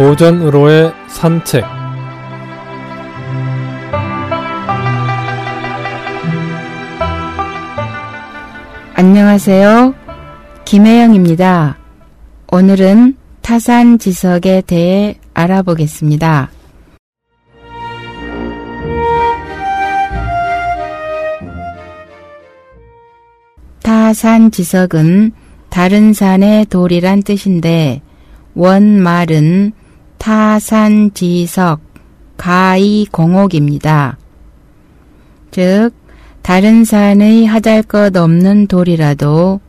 고전으로의 산책 안녕하세요. 김혜영입니다. 오늘은 타산 지석에 대해 알아보겠습니다. 타산 지석은 다른 산의 돌이란 뜻인데 원말은 타산 지석 가이 공옥입니다. 즉 다른 산의 하잘 것 없는 돌이라도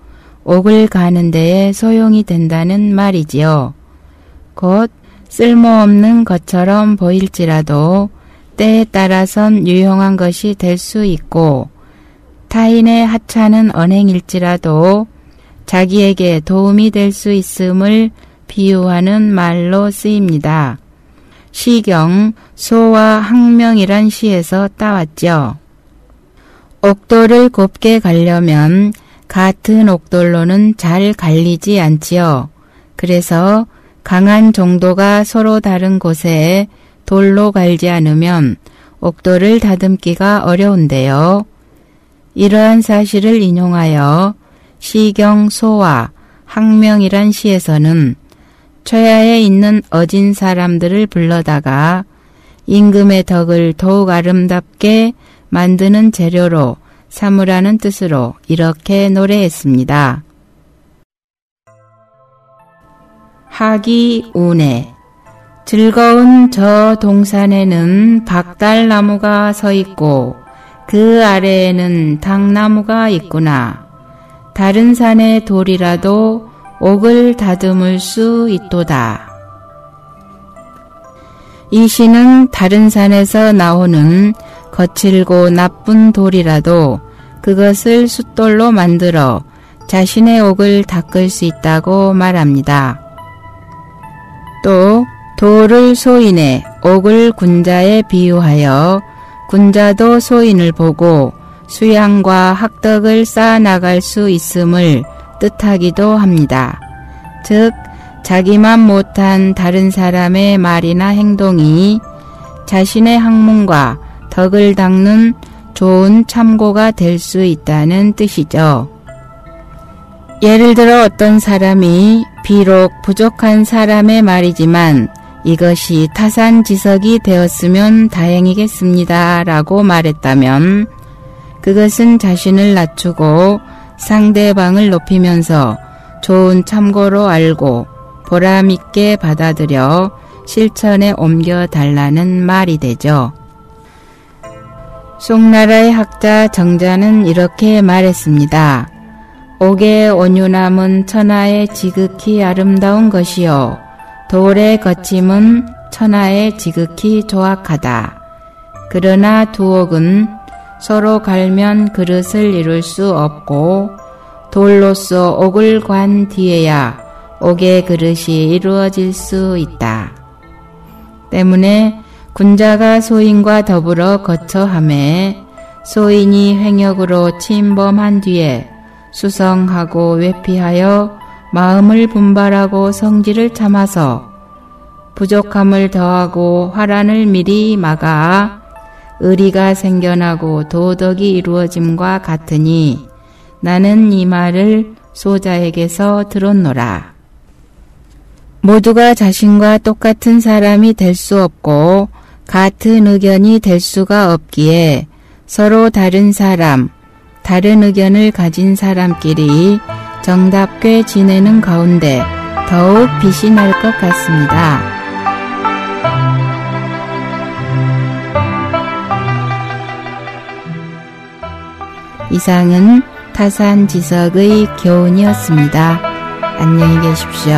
옥을 가는 데에 소용이 된다는 말이지요. 곧 쓸모없는 것처럼 보일지라도 때에 따라선 유용한 것이 될 수 있고 타인의 하찮은 언행일지라도 자기에게 도움이 될 수 있음을 비유하는 말로 쓰입니다. 시경 소와 항명이란 시에서 따왔죠. 옥돌을 곱게 가려면 같은 옥돌로는 잘 갈리지 않지요. 그래서 강한 정도가 서로 다른 곳에 돌로 갈지 않으면 옥돌을 다듬기가 어려운데요. 이러한 사실을 인용하여 시경 소와 항명이란 시에서는 초야에 있는 어진 사람들을 불러다가 임금의 덕을 더욱 아름답게 만드는 재료로 삼으라는 뜻으로 이렇게 노래했습니다. 하기 운에 즐거운 저 동산에는 박달나무가 서 있고 그 아래에는 당나무가 있구나. 다른 산의 돌이라도 옥을 다듬을 수 있도다. 이 시는 다른 산에서 나오는 거칠고 나쁜 돌이라도 그것을 숫돌로 만들어 자신의 옥을 닦을 수 있다고 말합니다. 또 돌을 소인해 옥을 군자에 비유하여 군자도 소인을 보고 수양과 학덕을 쌓아나갈 수 있음을 뜻하기도 합니다. 즉, 자기만 못한 다른 사람의 말이나 행동이 자신의 학문과 덕을 닦는 좋은 참고가 될 수 있다는 뜻이죠. 예를 들어 어떤 사람이 비록 부족한 사람의 말이지만 이것이 타산지석이 되었으면 다행이겠습니다. 라고 말했다면 그것은 자신을 낮추고 상대방을 높이면서 좋은 참고로 알고 보람있게 받아들여 실천에 옮겨 달라는 말이 되죠. 송나라의 학자 정자는 이렇게 말했습니다. 옥의 온유남은 천하의 지극히 아름다운 것이요. 돌의 거침은 천하의 지극히 조악하다. 그러나 두옥은 서로 갈면 그릇을 이룰 수 없고 돌로서 옥을 관 뒤에야 옥의 그릇이 이루어질 수 있다. 때문에 군자가 소인과 더불어 거처함에 소인이 횡역으로 침범한 뒤에 수성하고 외피하여 마음을 분발하고 성질을 참아서 부족함을 더하고 화란을 미리 막아 의리가 생겨나고 도덕이 이루어짐과 같으니 나는 이 말을 소자에게서 들었노라. 모두가 자신과 똑같은 사람이 될 수 없고 같은 의견이 될 수가 없기에 서로 다른 사람, 다른 의견을 가진 사람끼리 정답게 지내는 가운데 더욱 빛이 날 것 같습니다. 이상은 타산지석의 교훈이었습니다. 안녕히 계십시오.